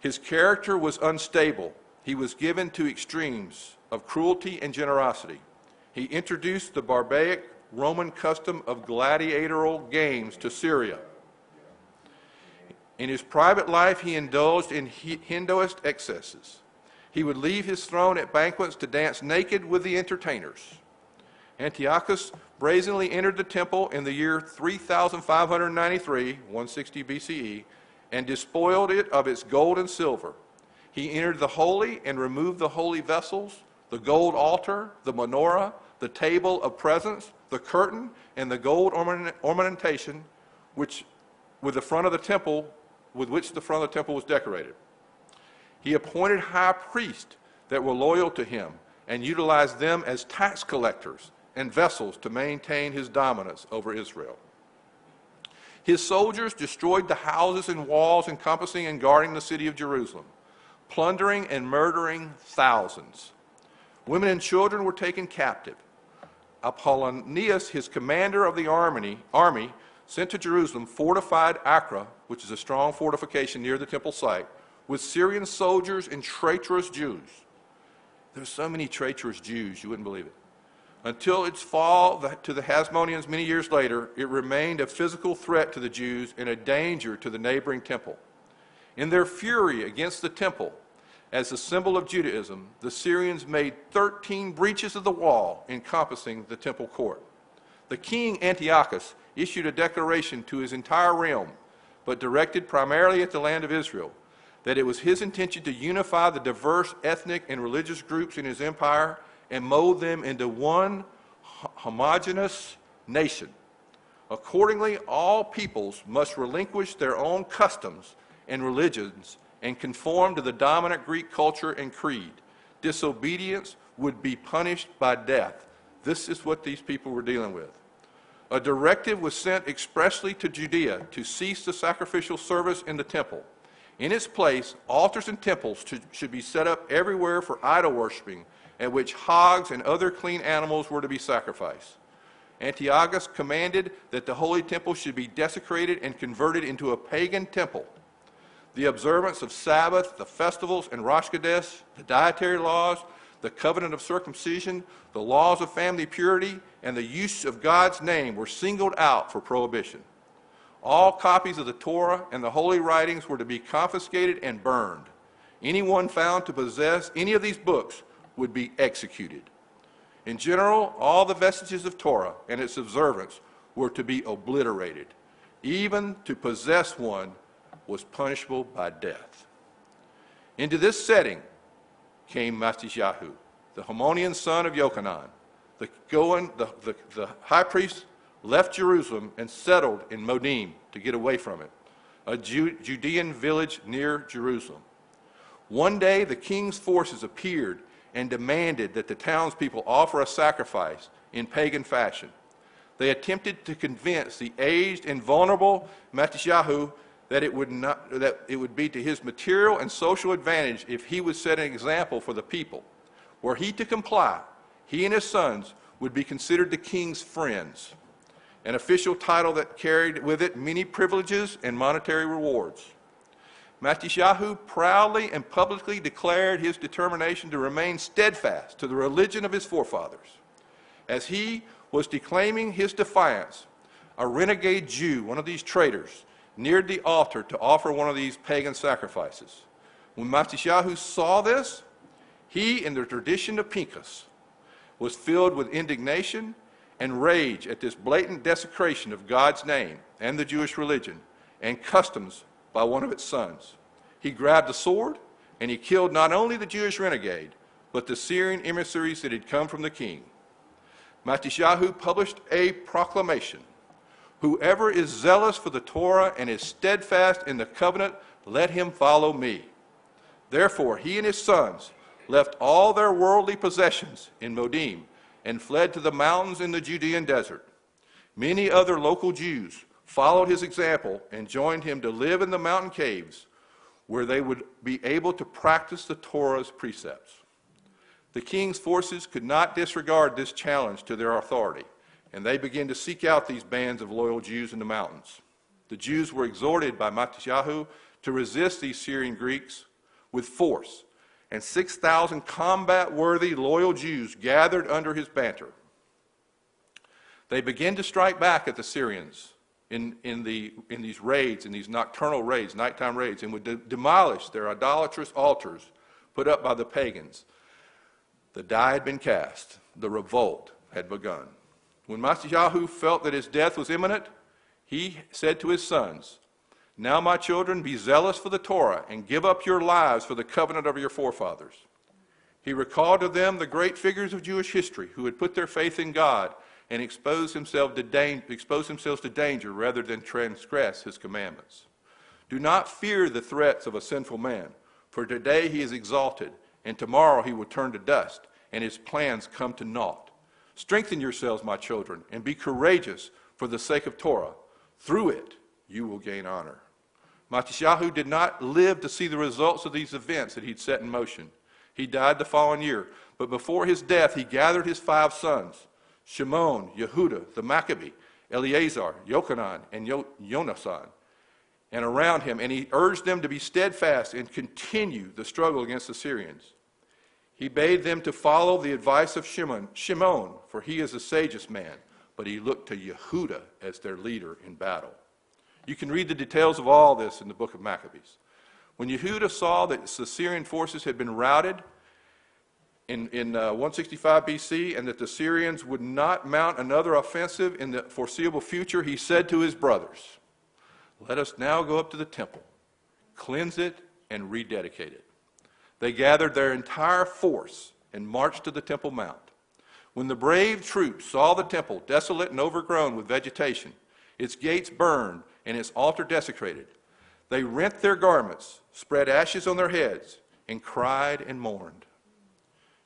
His character was unstable. He was given to extremes of cruelty and generosity. He introduced the barbaric Roman custom of gladiatorial games to Syria. In his private life, he indulged in hedonist excesses. He would leave his throne at banquets to dance naked with the entertainers. Antiochus brazenly entered the temple in the year 3593, 160 BCE, and despoiled it of its gold and silver. He entered the holy and removed the holy vessels, the gold altar, the menorah, the table of presence, the curtain, and the gold ornamentation, which with the front of the temple, with which the front of the temple was decorated. He appointed high priests that were loyal to him and utilized them as tax collectors and vessels to maintain his dominance over Israel. His soldiers destroyed the houses and walls encompassing and guarding the city of Jerusalem, plundering and murdering thousands. Women and children were taken captive. Apollonius, his commander of the army, army, sent to Jerusalem fortified Acra, which is a strong fortification near the temple site, with Syrian soldiers and traitorous Jews. There's so many traitorous Jews, you wouldn't believe it. Until its fall to the Hasmoneans many years later, it remained a physical threat to the Jews and a danger to the neighboring temple. In their fury against the temple, as a symbol of Judaism, the Syrians made 13 breaches of the wall encompassing the temple court. The king Antiochus issued a declaration to his entire realm, but directed primarily at the land of Israel, that it was his intention to unify the diverse ethnic and religious groups in his empire and mold them into one homogeneous nation. Accordingly, all peoples must relinquish their own customs and religions and conform to the dominant Greek culture and creed. Disobedience would be punished by death. This is what these people were dealing with. A directive was sent expressly to Judea to cease the sacrificial service in the temple. In its place, altars and temples should be set up everywhere for idol worshiping at which hogs and other clean animals were to be sacrificed. Antiochus commanded that the holy temple should be desecrated and converted into a pagan temple. The observance of Sabbath, the festivals, and Rosh Chodesh, the dietary laws, the covenant of circumcision, the laws of family purity, and the use of God's name were singled out for prohibition. All copies of the Torah and the holy writings were to be confiscated and burned. Anyone found to possess any of these books would be executed. In general, all the vestiges of Torah and its observance were to be obliterated. Even to possess one was punishable by death. Into this setting came Mattisyahu, the Hasmonean son of Yochanan. The, Goan, the, the, the high priest left Jerusalem and settled in Modim to get away from it, a Ju- Judean village near Jerusalem. One day, the king's forces appeared and demanded that the townspeople offer a sacrifice in pagan fashion. They attempted to convince the aged and vulnerable Mattisyahu that it would not that it would be to his material and social advantage if he would set an example for the people. Were he to comply, he and his sons would be considered the king's friends, an official title that carried with it many privileges and monetary rewards. Mattisyahu proudly and publicly declared his determination to remain steadfast to the religion of his forefathers. As he was declaiming his defiance, a renegade Jew, one of these traitors, neared the altar to offer one of these pagan sacrifices. When Mattisyahu saw this, he, in the tradition of Pinchas, was filled with indignation and rage at this blatant desecration of God's name and the Jewish religion and customs by one of its sons. He grabbed a sword and he killed not only the Jewish renegade, but the Syrian emissaries that had come from the king. Mattisyahu published a proclamation Whoever is zealous for the Torah and is steadfast in the covenant, let him follow me. Therefore, he and his sons left all their worldly possessions in Modim and fled to the mountains in the Judean desert. Many other local Jews followed his example and joined him to live in the mountain caves where they would be able to practice the Torah's precepts. The king's forces could not disregard this challenge to their authority, and they began to seek out these bands of loyal Jews in the mountains. The Jews were exhorted by Mattisyahu to resist these Syrian Greeks with force, and 6,000 combat worthy, loyal Jews gathered under his banner. They began to strike back at the Syrians in, in, the, in these raids, in these nocturnal raids, nighttime raids, and would de- demolish their idolatrous altars put up by the pagans. The die had been cast, the revolt had begun. When Mattisyahu felt that his death was imminent, he said to his sons, Now, my children, be zealous for the Torah and give up your lives for the covenant of your forefathers. He recalled to them the great figures of Jewish history who had put their faith in God and exposed, himself exposed themselves to danger rather than transgress his commandments. Do not fear the threats of a sinful man, for today he is exalted, and tomorrow he will turn to dust, and his plans come to naught. Strengthen yourselves, my children, and be courageous for the sake of Torah. Through it, you will gain honor. Mattisyahu did not live to see the results of these events that he'd set in motion. He died the following year, but before his death, he gathered his five sons Shimon, Yehuda, the Maccabee, Eleazar, Yochanan, and Yo- Yonasan, and around him, and he urged them to be steadfast and continue the struggle against the Syrians. He bade them to follow the advice of Shimon, Shimon, for he is the sagest man, but he looked to Yehuda as their leader in battle. You can read the details of all this in the book of Maccabees. When Yehuda saw that the Syrian forces had been routed in, in uh, 165 BC and that the Syrians would not mount another offensive in the foreseeable future, he said to his brothers, Let us now go up to the temple, cleanse it, and rededicate it. They gathered their entire force and marched to the Temple Mount. When the brave troops saw the temple desolate and overgrown with vegetation, its gates burned, and its altar desecrated, they rent their garments, spread ashes on their heads, and cried and mourned.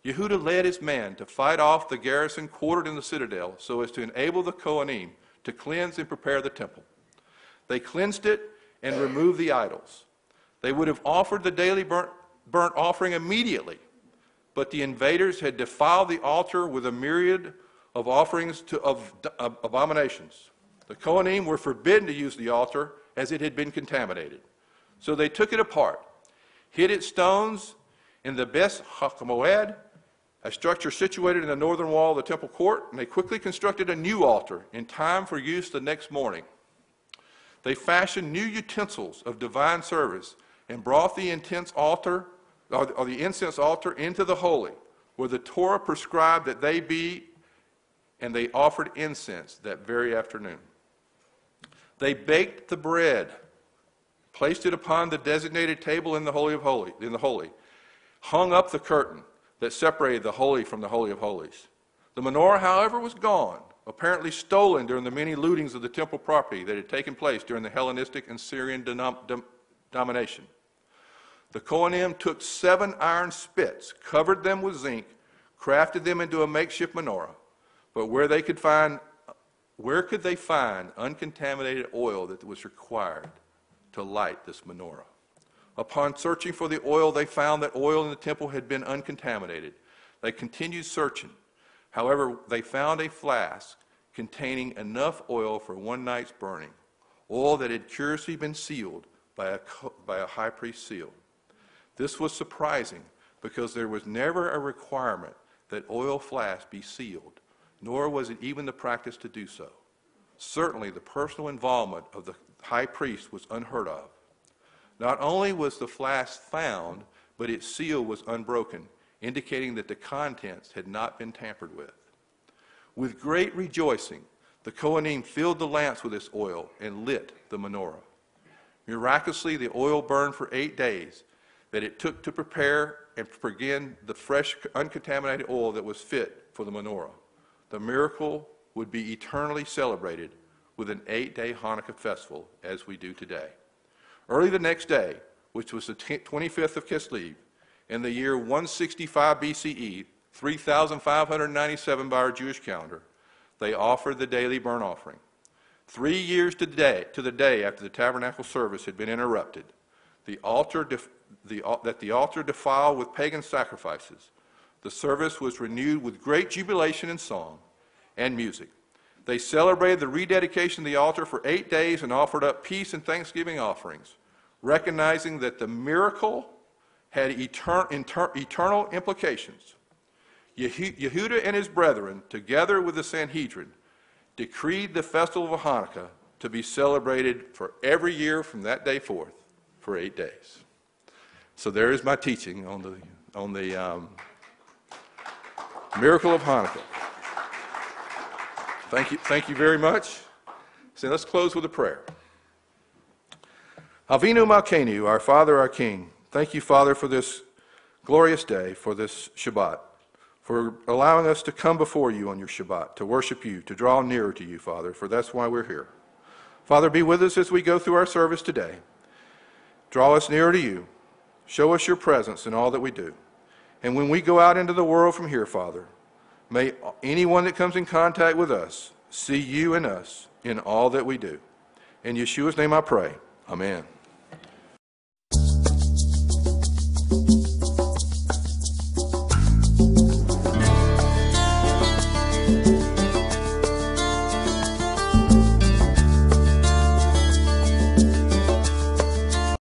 Yehuda led his men to fight off the garrison quartered in the citadel so as to enable the Kohanim to cleanse and prepare the temple. They cleansed it and removed the idols. They would have offered the daily burnt, burnt offering immediately, but the invaders had defiled the altar with a myriad of offerings to, of, of abominations. The Kohanim were forbidden to use the altar as it had been contaminated. So they took it apart, hid its stones in the Beth HaMoked, a structure situated in the northern wall of the temple court, and they quickly constructed a new altar in time for use the next morning. They fashioned new utensils of divine service and brought the intense altar, or the incense altar into the holy, where the Torah prescribed that they be, and they offered incense that very afternoon. They baked the bread, placed it upon the designated table in the holy of holy, in the holy, hung up the curtain that separated the holy from the holy of holies. The menorah, however, was gone, apparently stolen during the many lootings of the temple property that had taken place during the Hellenistic and Syrian dom- domination. The Kohanim took seven iron spits, covered them with zinc, crafted them into a makeshift menorah. But where they could find, where could they find uncontaminated oil that was required to light this menorah? Upon searching for the oil, they found that oil in the temple had been uncontaminated. They continued searching. However, they found a flask containing enough oil for one night's burning, oil that had curiously been sealed by a, by a high priest seal. This was surprising because there was never a requirement that oil flasks be sealed, nor was it even the practice to do so. Certainly, the personal involvement of the high priest was unheard of. Not only was the flask found, but its seal was unbroken, indicating that the contents had not been tampered with. With great rejoicing, the Kohanim filled the lamps with this oil and lit the menorah. Miraculously, the oil burned for eight days that it took to prepare and begin the fresh, uncontaminated oil that was fit for the menorah. The miracle would be eternally celebrated with an eight day Hanukkah festival as we do today. Early the next day, which was the 25th of Kislev, in the year 165 BCE, 3,597 by our Jewish calendar, they offered the daily burnt offering. Three years to the day, to the day after the tabernacle service had been interrupted, the altar def, the, that the altar defiled with pagan sacrifices, the service was renewed with great jubilation and song and music. They celebrated the rededication of the altar for eight days and offered up peace and thanksgiving offerings, recognizing that the miracle had etern- inter- eternal implications. Yehu- Yehuda and his brethren, together with the Sanhedrin, decreed the festival of Hanukkah to be celebrated for every year from that day forth for eight days. So there is my teaching on the, on the um, miracle of Hanukkah. Thank you, thank you very much. So let's close with a prayer. Avinu Malkenu, our Father, our King, thank you, Father, for this glorious day, for this Shabbat, for allowing us to come before you on your Shabbat, to worship you, to draw nearer to you, Father, for that's why we're here. Father, be with us as we go through our service today. Draw us nearer to you. Show us your presence in all that we do. And when we go out into the world from here, Father, may anyone that comes in contact with us see you and us in all that we do. In Yeshua's name I pray. Amen.